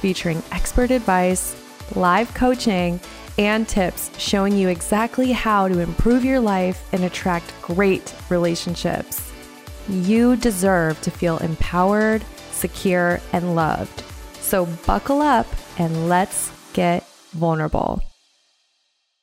featuring expert advice, live coaching, and tips showing you exactly how to improve your life and attract great relationships. You deserve to feel empowered, secure, and loved. So buckle up and let's get vulnerable.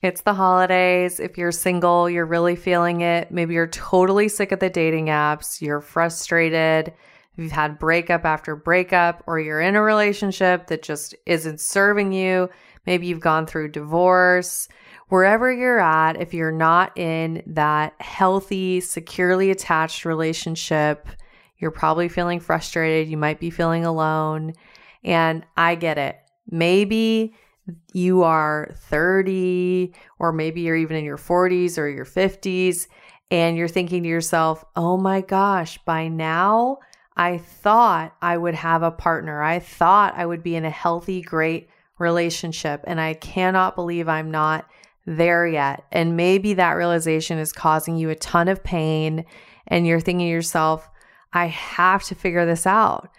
It's the holidays. If you're single, you're really feeling it. Maybe you're totally sick of the dating apps, you're frustrated you've had breakup after breakup, or you're in a relationship that just isn't serving you, maybe you've gone through divorce, wherever you're at, if you're not in that healthy, securely attached relationship, you're probably feeling frustrated. You might be feeling alone. And I get it. Maybe you are 30, or maybe you're even in your 40s or your 50s, and you're thinking to yourself, oh my gosh, by now I thought I would have a partner. I thought I would be in a healthy, great relationship. And I cannot believe I'm not there yet. And maybe that realization is causing you a ton of pain. And you're thinking to yourself, I have to figure this out.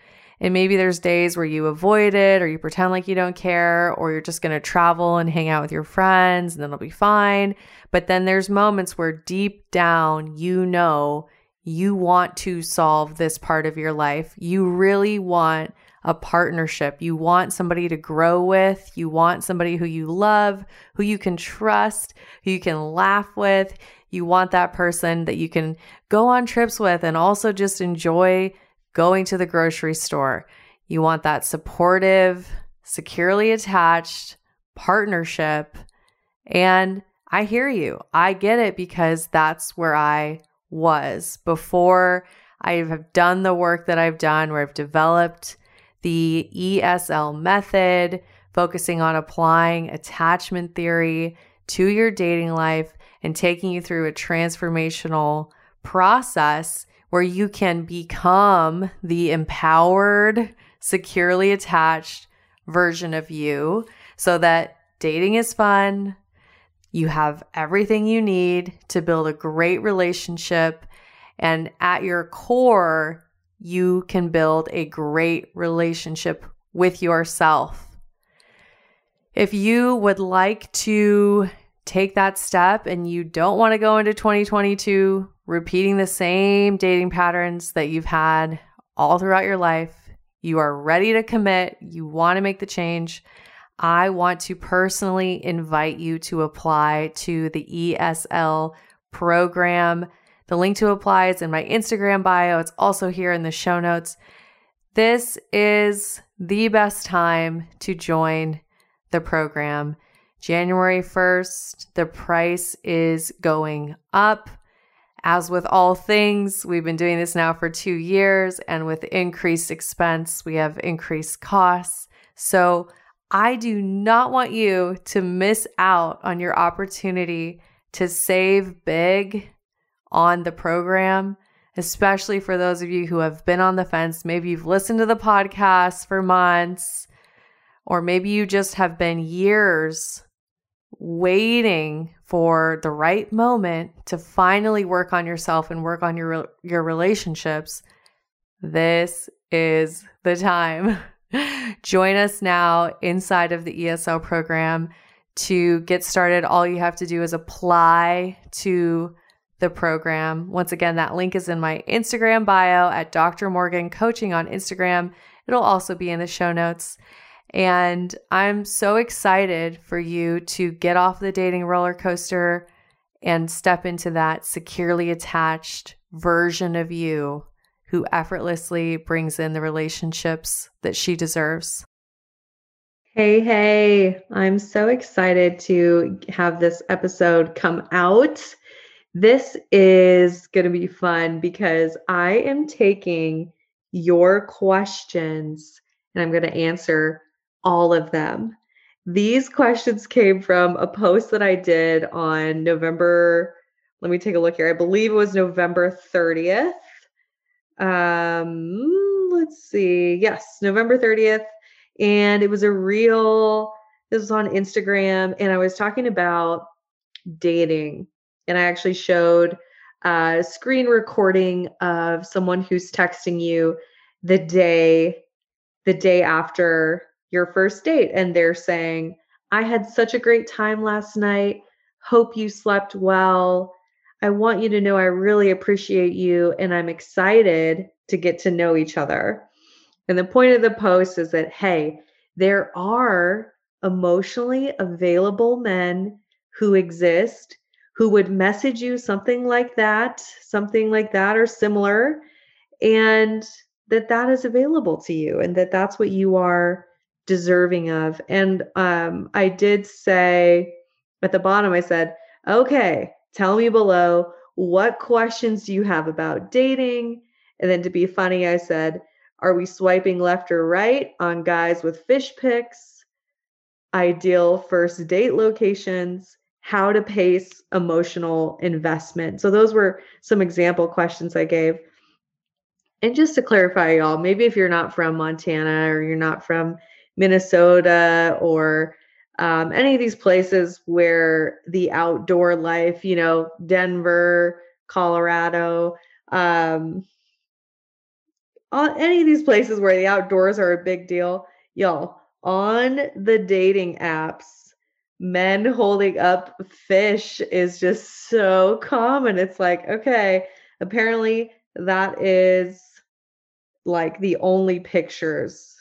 And maybe there's days where you avoid it or you pretend like you don't care or you're just going to travel and hang out with your friends and then it'll be fine. But then there's moments where deep down you know you want to solve this part of your life. You really want a partnership. You want somebody to grow with. You want somebody who you love, who you can trust, who you can laugh with. You want that person that you can go on trips with and also just enjoy going to the grocery store. You want that supportive, securely attached partnership. And I hear you. I get it because that's where I was before I have done the work that I've done, where I've developed the ESL method, focusing on applying attachment theory to your dating life and taking you through a transformational process where you can become the empowered, securely attached version of you so that dating is fun, you have everything you need to build a great relationship. And at your core, you can build a great relationship with yourself. If you would like to take that step and you don't want to go into 2022 repeating the same dating patterns that you've had all throughout your life, you are ready to commit, you want to make the change, I want to personally invite you to apply to the ESL program. The link to apply is in my Instagram bio. It's also here in the show notes. This is the best time to join the program. January 1st, the price is going up. As with all things, we've been doing this now for two years, and with increased expense, we have increased costs. So I do not want you to miss out on your opportunity to save big on the program, especially for those of you who have been on the fence. Maybe you've listened to the podcast for months, or maybe you just have been years waiting for the right moment to finally work on yourself and work on your your relationships. This is the time. Join us now inside of the ESL program to get started. All you have to do is apply to the program. Once again, that link is in my Instagram bio at Dr. Morgan Coaching on Instagram. It'll also be in the show notes. And I'm so excited for you to get off the dating roller coaster and step into that securely attached version of you who effortlessly brings in the relationships that she deserves. Hey, hey, I'm so excited to have this episode come out. This is going to be fun because I am taking your questions and I'm going to answer all of them. these questions came from a post that I did on November. Let me take a look here. I believe it was November 30th. Um, let's see. Yes, November 30th. And it was a real, this was on Instagram, and I was talking about dating. And I actually showed a screen recording of someone who's texting you the day the day after your first date and they're saying, I had such a great time last night. Hope you slept well. I want you to know I really appreciate you and I'm excited to get to know each other. And the point of the post is that, hey, there are emotionally available men who exist who would message you something like that, something like that or similar, and that that is available to you and that that's what you are deserving of. And um, I did say at the bottom, I said, okay, tell me below what questions do you have about dating? And then to be funny, I said, are we swiping left or right on guys with fish pics? Ideal first date locations, how to pace emotional investment. So those were some example questions I gave. And just to clarify, y'all, maybe if you're not from Montana or you're not from Minnesota or um, any of these places where the outdoor life, you know, Denver, Colorado, um, any of these places where the outdoors are a big deal, y'all, on the dating apps, men holding up fish is just so common. It's like, okay, apparently that is like the only pictures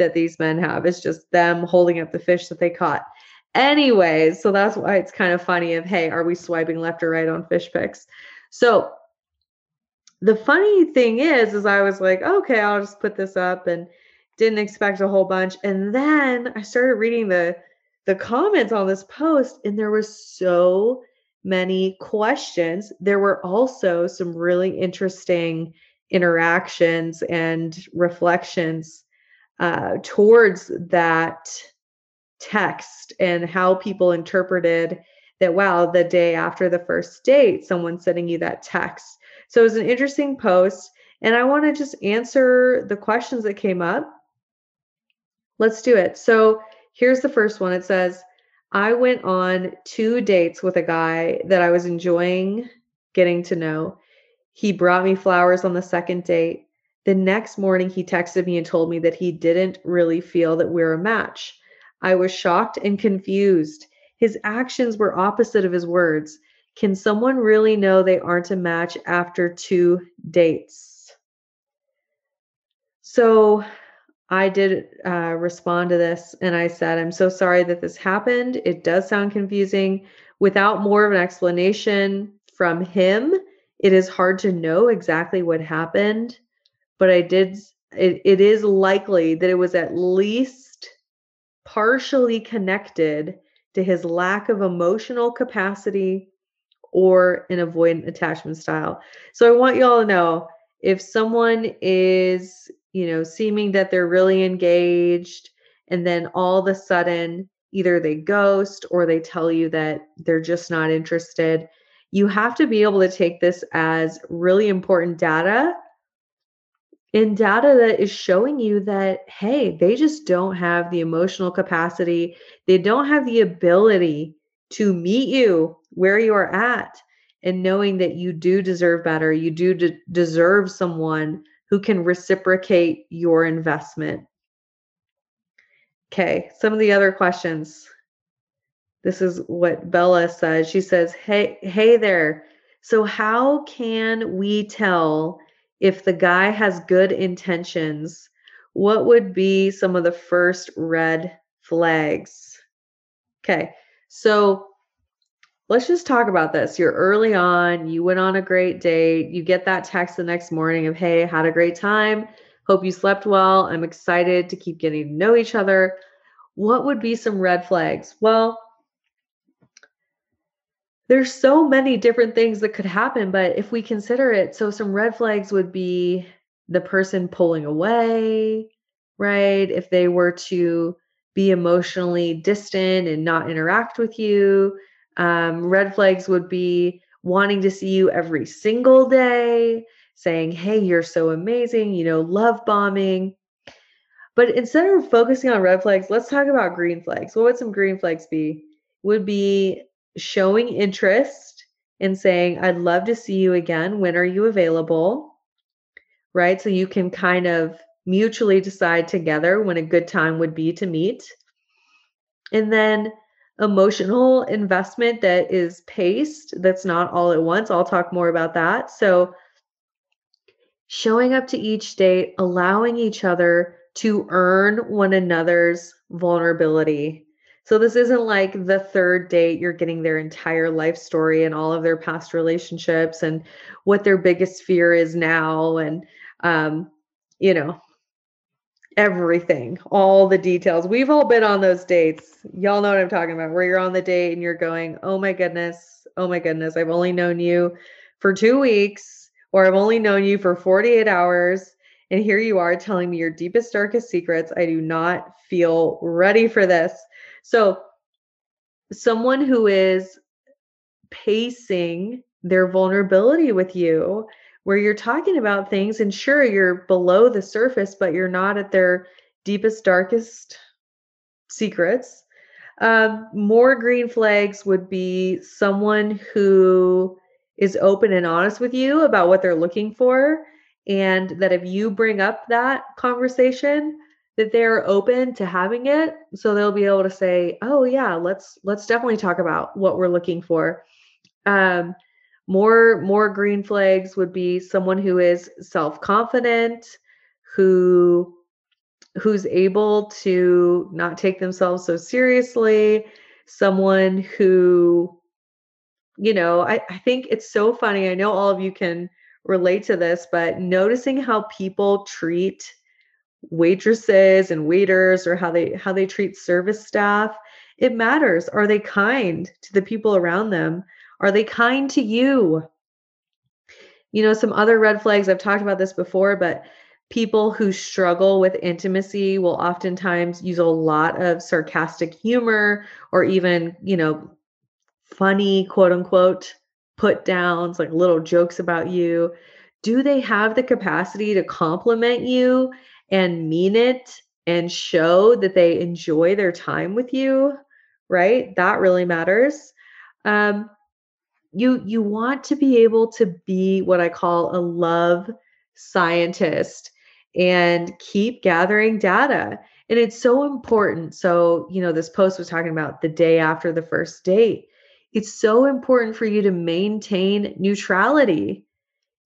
that these men have. It's just them holding up the fish that they caught. Anyways, so that's why it's kind of funny of, hey, are we swiping left or right on fish pics? So the funny thing is, is I was like, okay, I'll just put this up and didn't expect a whole bunch. And then I started reading the the comments on this post, and there was so many questions. There were also some really interesting interactions and reflections uh, towards that text and how people interpreted that wow the day after the first date someone's sending you that text. So it was an interesting post and i want to just answer the questions that came up. Let's do it. So here's the first one. It says i went on two dates with a guy that i was enjoying getting to know. He brought me flowers on the second date the next morning, he texted me and told me that he didn't really feel that we're a match. I was shocked and confused. His actions were opposite of his words. Can someone really know they aren't a match after two dates? So I did uh, respond to this and I said, I'm so sorry that this happened. It does sound confusing. Without more of an explanation from him, it is hard to know exactly what happened but I did it, it is likely that it was at least partially connected to his lack of emotional capacity or an avoidant attachment style. So I want y'all to know if someone is, you know, seeming that they're really engaged and then all of a sudden either they ghost or they tell you that they're just not interested, you have to be able to take this as really important data in data that is showing you that, hey, they just don't have the emotional capacity, they don't have the ability to meet you where you are at and knowing that you do deserve better, you do de- deserve someone who can reciprocate your investment. Okay, some of the other questions. This is what Bella says. She says, "Hey, hey there. So how can we tell if the guy has good intentions, what would be some of the first red flags? Okay, so let's just talk about this. You're early on, you went on a great date, you get that text the next morning of, hey, had a great time. Hope you slept well. I'm excited to keep getting to know each other. What would be some red flags? Well, there's so many different things that could happen but if we consider it so some red flags would be the person pulling away right if they were to be emotionally distant and not interact with you. Um, red flags would be wanting to see you every single day, saying, Hey, you're so amazing, you know, love bombing. But instead of focusing on red flags, let's talk about green flags. What would some green flags be? Would be showing interest and saying, I'd love to see you again. When are you available? Right. So you can kind of mutually decide together when a good time would be to meet. And then emotional investment that is paced, that's not all at once. I'll talk more about that. So showing up to each date, allowing each other to earn one another's vulnerability so this isn't like the third date, you're getting their entire life story and all of their past relationships and what their biggest fear is now and um, you know, everything, all the details. We've all been on those dates. Y'all know what I'm talking about, where you're on the date and you're going, "Oh my goodness, oh my goodness, I've only known you for 2 weeks or I've only known you for 48 hours." And here you are telling me your deepest, darkest secrets. I do not feel ready for this. So, someone who is pacing their vulnerability with you, where you're talking about things, and sure, you're below the surface, but you're not at their deepest, darkest secrets. Um, more green flags would be someone who is open and honest with you about what they're looking for. And that if you bring up that conversation, that they're open to having it. So they'll be able to say oh yeah let's let's definitely talk about what we're looking for. Um more more green flags would be someone who is self-confident who who's able to not take themselves so seriously someone who you know I, I think it's so funny i know all of you can relate to this but noticing how people treat waitresses and waiters or how they how they treat service staff. It matters. Are they kind to the people around them? Are they kind to you? You know some other red flags i've talked about this before but people who struggle with intimacy will oftentimes use a lot of sarcastic humor or even you know funny quote unquote put downs like little jokes about you. Do they have the capacity to compliment you and mean it and show that they enjoy their time with you, right? That really matters. Um, you you want to be able to be what I call a love scientist and keep gathering data. And it's so important. So, you know, this post was talking about the day after the first date. It's so important for you to maintain neutrality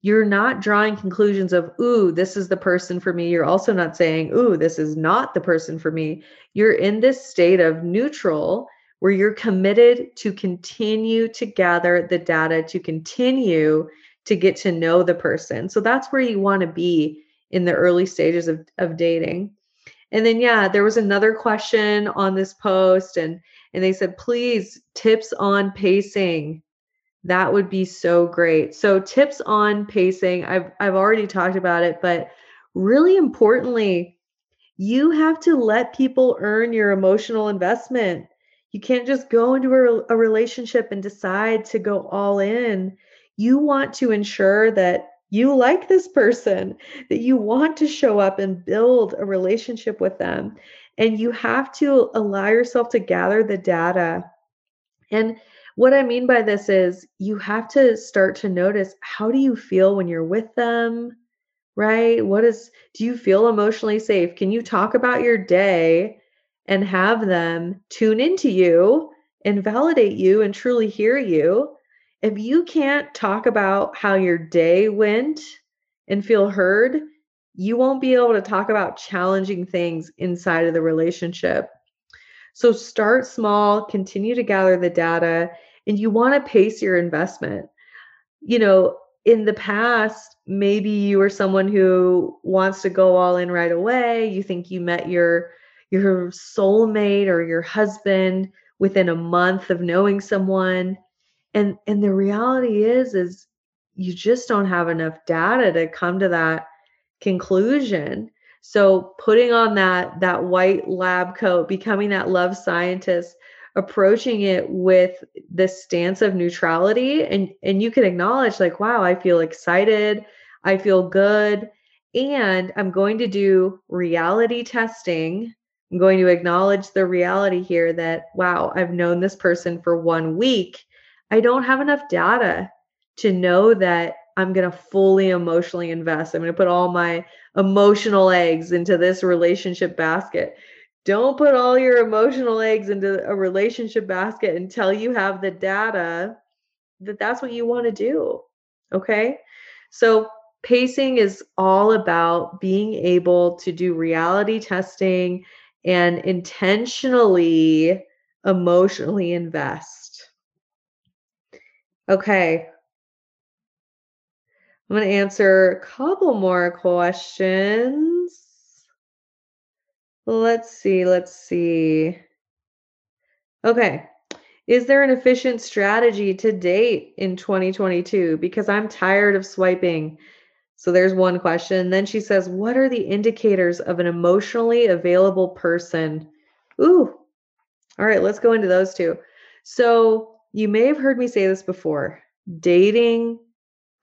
you're not drawing conclusions of, ooh, this is the person for me. You're also not saying, ooh, this is not the person for me. You're in this state of neutral where you're committed to continue to gather the data, to continue to get to know the person. So that's where you want to be in the early stages of, of dating. And then yeah, there was another question on this post and and they said, please tips on pacing. That would be so great. So tips on pacing, I've I've already talked about it, but really importantly, you have to let people earn your emotional investment. You can't just go into a, a relationship and decide to go all in. You want to ensure that you like this person, that you want to show up and build a relationship with them. And you have to allow yourself to gather the data. And what I mean by this is you have to start to notice how do you feel when you're with them? Right? What is do you feel emotionally safe? Can you talk about your day and have them tune into you and validate you and truly hear you? If you can't talk about how your day went and feel heard, you won't be able to talk about challenging things inside of the relationship. So start small, continue to gather the data, and you want to pace your investment. You know, in the past, maybe you were someone who wants to go all in right away. You think you met your your soulmate or your husband within a month of knowing someone. And and the reality is is you just don't have enough data to come to that conclusion. So putting on that that white lab coat, becoming that love scientist, approaching it with this stance of neutrality and and you can acknowledge like wow, I feel excited, I feel good, and I'm going to do reality testing. I'm going to acknowledge the reality here that wow, I've known this person for 1 week. I don't have enough data to know that I'm going to fully emotionally invest. I'm going to put all my emotional eggs into this relationship basket. Don't put all your emotional eggs into a relationship basket until you have the data that that's what you want to do. Okay. So, pacing is all about being able to do reality testing and intentionally emotionally invest. Okay, I'm going to answer a couple more questions. Let's see. Let's see. Okay. Is there an efficient strategy to date in 2022? Because I'm tired of swiping. So there's one question. Then she says, What are the indicators of an emotionally available person? Ooh. All right, let's go into those two. So you may have heard me say this before dating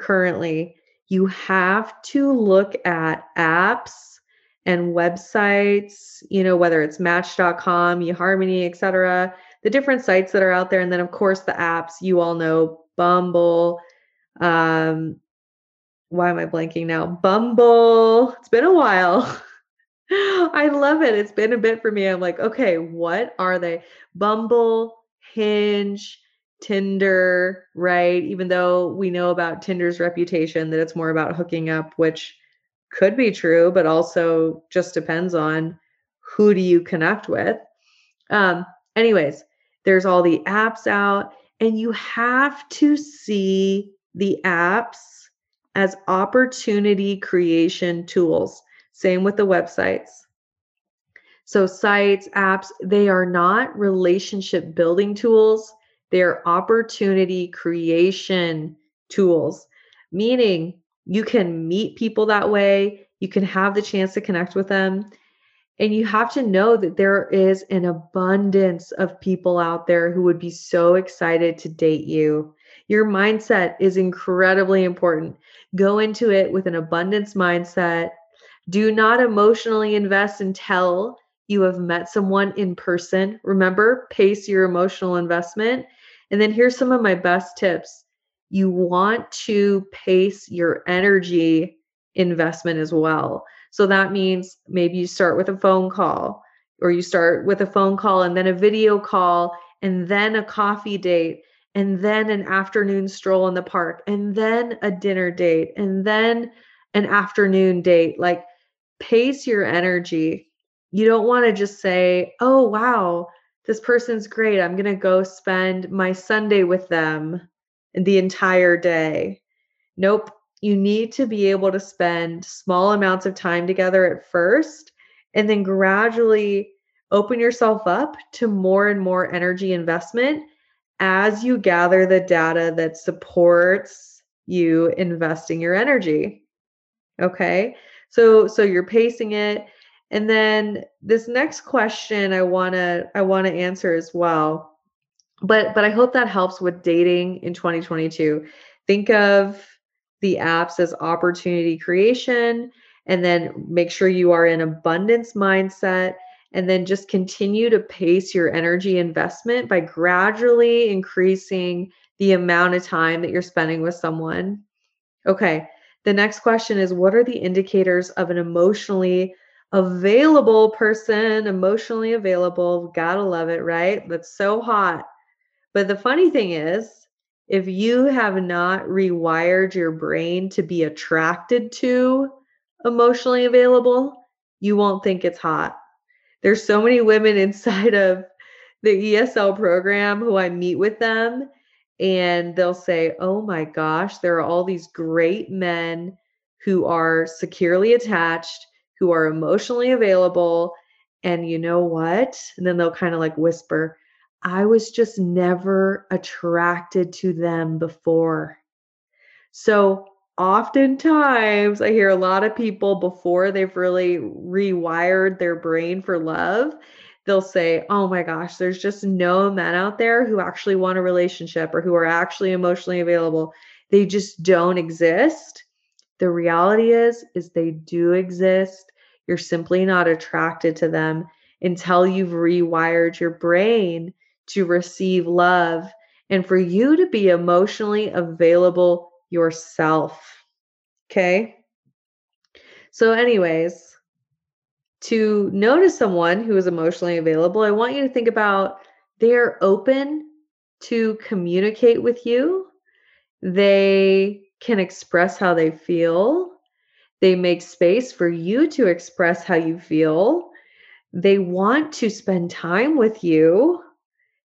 currently, you have to look at apps and websites, you know, whether it's match.com, eHarmony, etc., the different sites that are out there. And then, of course, the apps you all know Bumble. Um, why am I blanking now? Bumble. It's been a while. I love it. It's been a bit for me. I'm like, okay, what are they? Bumble, Hinge, Tinder, right? Even though we know about Tinder's reputation that it's more about hooking up, which could be true, but also just depends on who do you connect with. Um, anyways, there's all the apps out, and you have to see the apps as opportunity creation tools. Same with the websites. So, sites, apps, they are not relationship building tools they're opportunity creation tools, meaning you can meet people that way, you can have the chance to connect with them. And you have to know that there is an abundance of people out there who would be so excited to date you. Your mindset is incredibly important. Go into it with an abundance mindset. Do not emotionally invest until you have met someone in person. Remember, pace your emotional investment and then here's some of my best tips. You want to pace your energy investment as well. So that means maybe you start with a phone call or you start with a phone call and then a video call and then a coffee date and then an afternoon stroll in the park and then a dinner date and then an afternoon date. Like pace your energy. You don't want to just say, oh, wow, this person's great. I'm going to go spend my Sunday with them the entire day. Nope. You need to be able to spend small amounts of time together at first and then gradually open yourself up to more and more energy investment as you gather the data that supports you investing your energy. Okay? So so you're pacing it and then this next question I want to I want to answer as well. But but I hope that helps with dating in 2022. Think of the apps as opportunity creation and then make sure you are in abundance mindset and then just continue to pace your energy investment by gradually increasing the amount of time that you're spending with someone. Okay. The next question is what are the indicators of an emotionally available person, emotionally available. Gotta love it, right? That's so hot. But the funny thing is, if you have not rewired your brain to be attracted to emotionally available, you won't think it's hot. There's so many women inside of the ESL program who I meet with them and they'll say, "Oh my gosh, there are all these great men who are securely attached who are emotionally available. And you know what? And then they'll kind of like whisper, I was just never attracted to them before. So oftentimes I hear a lot of people before they've really rewired their brain for love, they'll say, Oh my gosh, there's just no men out there who actually want a relationship or who are actually emotionally available. They just don't exist. The reality is, is they do exist. You're simply not attracted to them until you've rewired your brain to receive love and for you to be emotionally available yourself. Okay. So, anyways, to notice someone who is emotionally available, I want you to think about they're open to communicate with you. They can express how they feel. They make space for you to express how you feel. They want to spend time with you.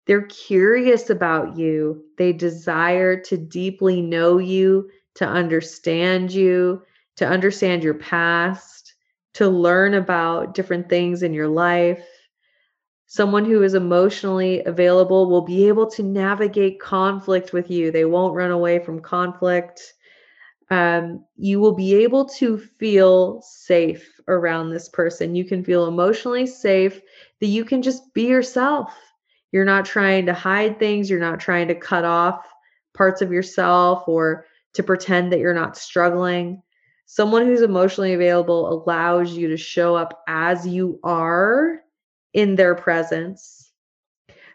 They're curious about you. They desire to deeply know you, to understand you, to understand your past, to learn about different things in your life. Someone who is emotionally available will be able to navigate conflict with you. They won't run away from conflict. Um, you will be able to feel safe around this person. You can feel emotionally safe that you can just be yourself. You're not trying to hide things, you're not trying to cut off parts of yourself or to pretend that you're not struggling. Someone who's emotionally available allows you to show up as you are in their presence.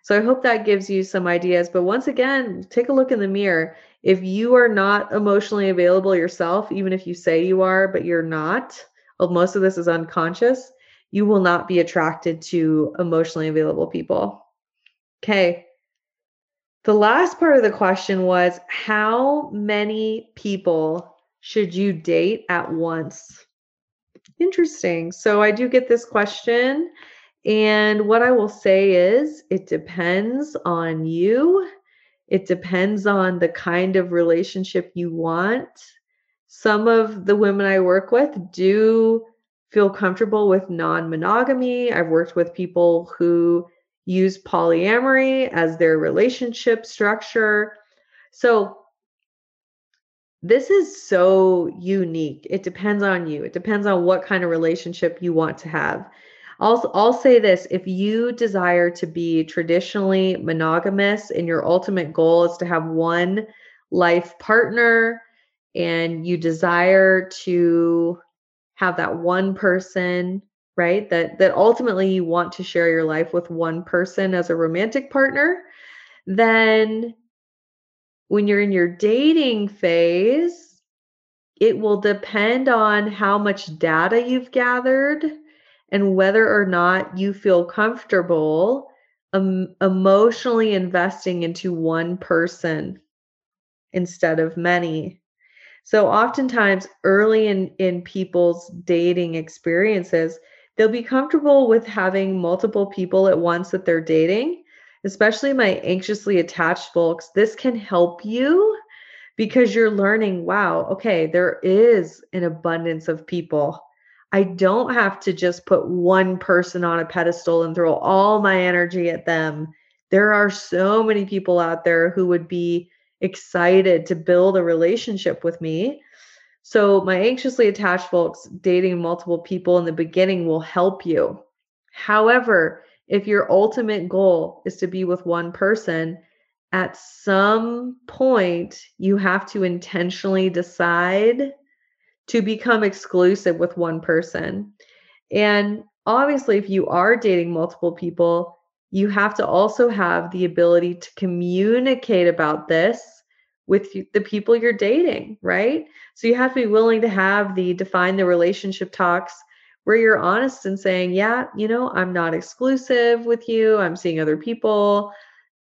So I hope that gives you some ideas. But once again, take a look in the mirror. If you are not emotionally available yourself, even if you say you are, but you're not, well, most of this is unconscious, you will not be attracted to emotionally available people. Okay. The last part of the question was how many people should you date at once? Interesting. So I do get this question and what I will say is, it depends on you. It depends on the kind of relationship you want. Some of the women I work with do feel comfortable with non monogamy. I've worked with people who use polyamory as their relationship structure. So, this is so unique. It depends on you. It depends on what kind of relationship you want to have. I'll, I'll say this if you desire to be traditionally monogamous and your ultimate goal is to have one life partner and you desire to have that one person right that that ultimately you want to share your life with one person as a romantic partner then when you're in your dating phase it will depend on how much data you've gathered and whether or not you feel comfortable um, emotionally investing into one person instead of many. So oftentimes early in in people's dating experiences, they'll be comfortable with having multiple people at once that they're dating. Especially my anxiously attached folks, this can help you because you're learning, wow, okay, there is an abundance of people I don't have to just put one person on a pedestal and throw all my energy at them. There are so many people out there who would be excited to build a relationship with me. So, my anxiously attached folks dating multiple people in the beginning will help you. However, if your ultimate goal is to be with one person, at some point you have to intentionally decide to become exclusive with one person. And obviously, if you are dating multiple people, you have to also have the ability to communicate about this with the people you're dating, right? So you have to be willing to have the define the relationship talks where you're honest and saying, yeah, you know, I'm not exclusive with you. I'm seeing other people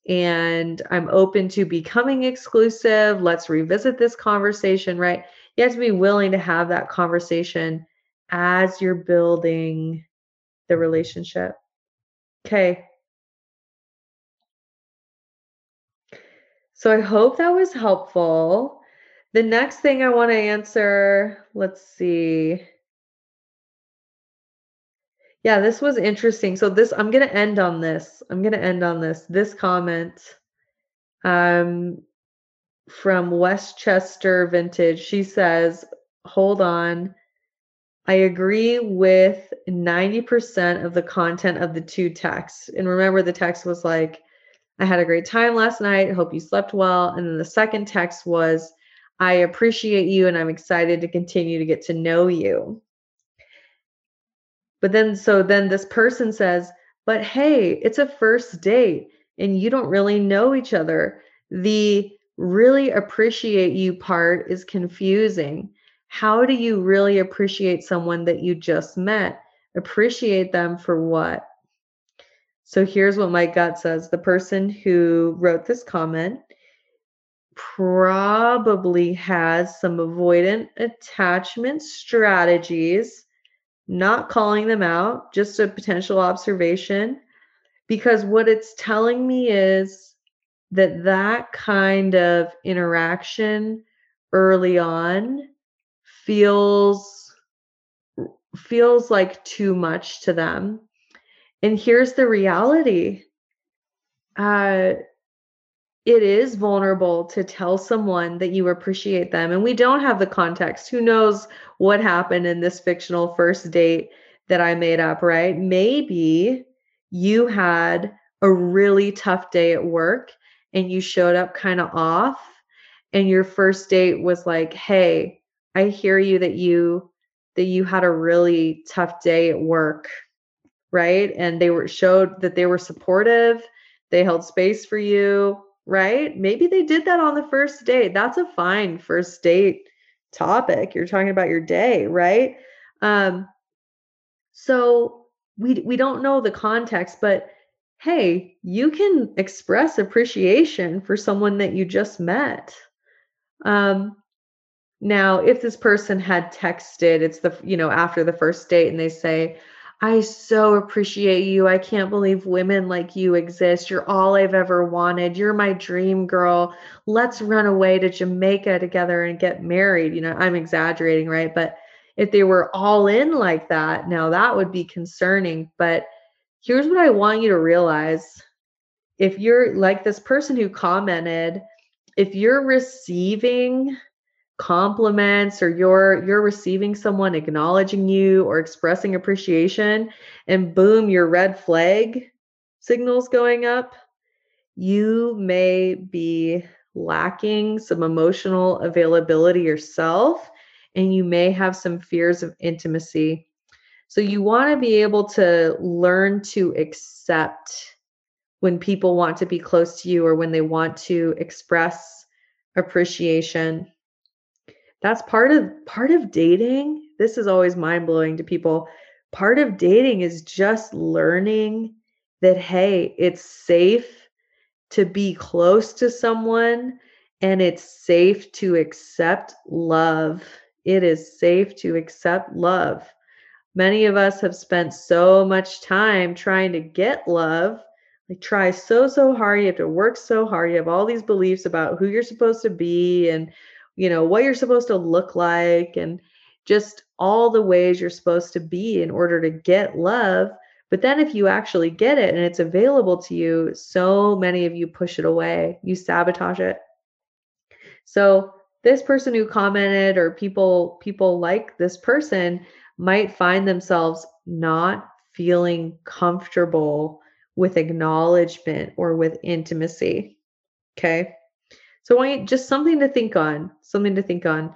and I'm open to becoming exclusive. Let's revisit this conversation, right? You have to be willing to have that conversation as you're building the relationship. Okay. So I hope that was helpful. The next thing I want to answer, let's see. Yeah, this was interesting. So this I'm going to end on this. I'm going to end on this. This comment um from Westchester Vintage. She says, hold on. I agree with 90% of the content of the two texts. And remember, the text was like, I had a great time last night. Hope you slept well. And then the second text was, I appreciate you and I'm excited to continue to get to know you. But then, so then this person says, but hey, it's a first date and you don't really know each other. The really appreciate you part is confusing. How do you really appreciate someone that you just met? Appreciate them for what? So here's what my gut says the person who wrote this comment probably has some avoidant attachment strategies, not calling them out, just a potential observation. Because what it's telling me is that that kind of interaction early on feels feels like too much to them. And here's the reality. Uh it is vulnerable to tell someone that you appreciate them and we don't have the context. Who knows what happened in this fictional first date that I made up, right? Maybe you had a really tough day at work and you showed up kind of off and your first date was like, "Hey, I hear you that you that you had a really tough day at work." Right? And they were showed that they were supportive, they held space for you, right? Maybe they did that on the first date. That's a fine first date topic. You're talking about your day, right? Um so we we don't know the context, but hey, you can express appreciation for someone that you just met. Um, now, if this person had texted, it's the, you know, after the first date and they say, I so appreciate you. I can't believe women like you exist. You're all I've ever wanted. You're my dream girl. Let's run away to Jamaica together and get married. You know, I'm exaggerating, right? But if they were all in like that, now that would be concerning. But here's what I want you to realize. If you're like this person who commented, if you're receiving compliments or you're you're receiving someone acknowledging you or expressing appreciation and boom your red flag signals going up you may be lacking some emotional availability yourself and you may have some fears of intimacy so you want to be able to learn to accept when people want to be close to you or when they want to express appreciation. That's part of part of dating. This is always mind-blowing to people. Part of dating is just learning that hey, it's safe to be close to someone and it's safe to accept love. It is safe to accept love. Many of us have spent so much time trying to get love. Like try so so hard, you have to work so hard. You have all these beliefs about who you're supposed to be and you know what you're supposed to look like and just all the ways you're supposed to be in order to get love. But then if you actually get it and it's available to you, so many of you push it away. You sabotage it. So this person who commented or people people like this person might find themselves not feeling comfortable with acknowledgement or with intimacy. Okay. So I just something to think on, something to think on.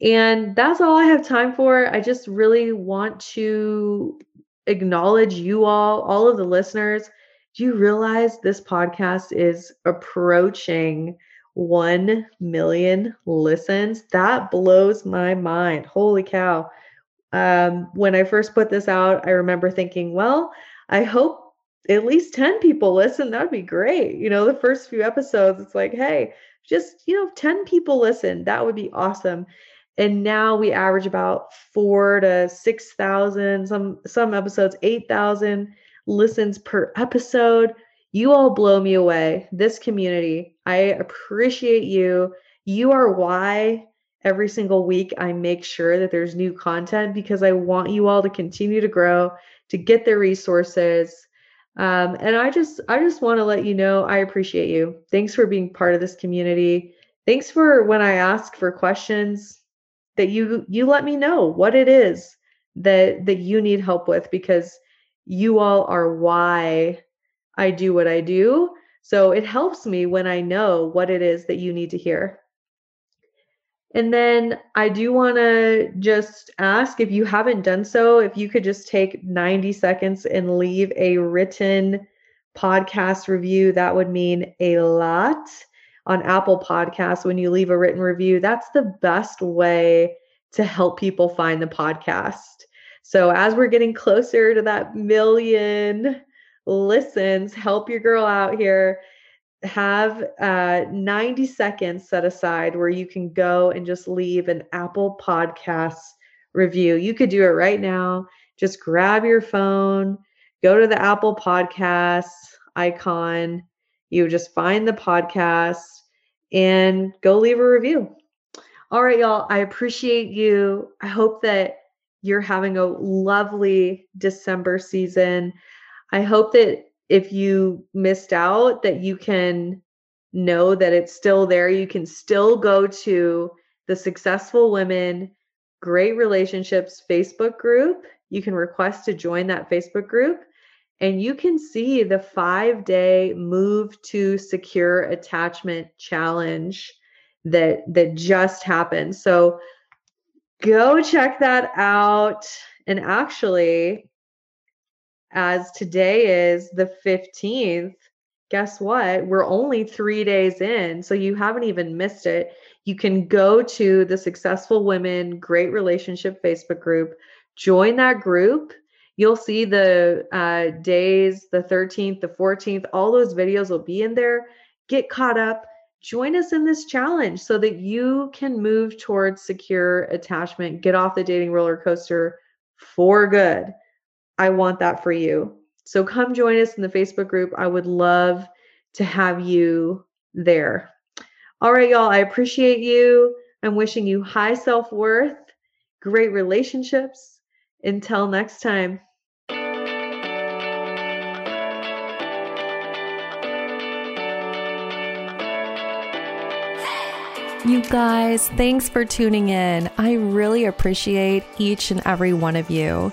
And that's all I have time for. I just really want to acknowledge you all, all of the listeners. Do you realize this podcast is approaching 1 million listens? That blows my mind. Holy cow. Um, when I first put this out, I remember thinking, well, I hope at least 10 people listen. That would be great. You know, the first few episodes, it's like, hey, just, you know, 10 people listen. That would be awesome. And now we average about four to 6,000, some, some episodes, 8,000 listens per episode. You all blow me away. This community, I appreciate you. You are why every single week I make sure that there's new content because I want you all to continue to grow, to get the resources. Um, and I just I just want to let you know I appreciate you. Thanks for being part of this community. thanks for when I ask for questions that you you let me know what it is that that you need help with because you all are why I do what I do. So it helps me when I know what it is that you need to hear. And then I do want to just ask if you haven't done so, if you could just take 90 seconds and leave a written podcast review, that would mean a lot on Apple Podcasts. When you leave a written review, that's the best way to help people find the podcast. So as we're getting closer to that million listens, help your girl out here have uh, 90 seconds set aside where you can go and just leave an Apple Podcasts review. You could do it right now. Just grab your phone, go to the Apple Podcasts icon. You just find the podcast and go leave a review. All right, y'all. I appreciate you. I hope that you're having a lovely December season. I hope that if you missed out that you can know that it's still there. You can still go to the successful women great relationships facebook group. You can request to join that facebook group and you can see the 5 day move to secure attachment challenge that that just happened. So go check that out. And actually as today is the 15th, guess what? We're only three days in. So you haven't even missed it. You can go to the Successful Women Great Relationship Facebook group, join that group. You'll see the uh, days, the 13th, the 14th, all those videos will be in there. Get caught up. Join us in this challenge so that you can move towards secure attachment, get off the dating roller coaster for good. I want that for you. So come join us in the Facebook group. I would love to have you there. All right, y'all, I appreciate you. I'm wishing you high self worth, great relationships. Until next time. You guys, thanks for tuning in. I really appreciate each and every one of you.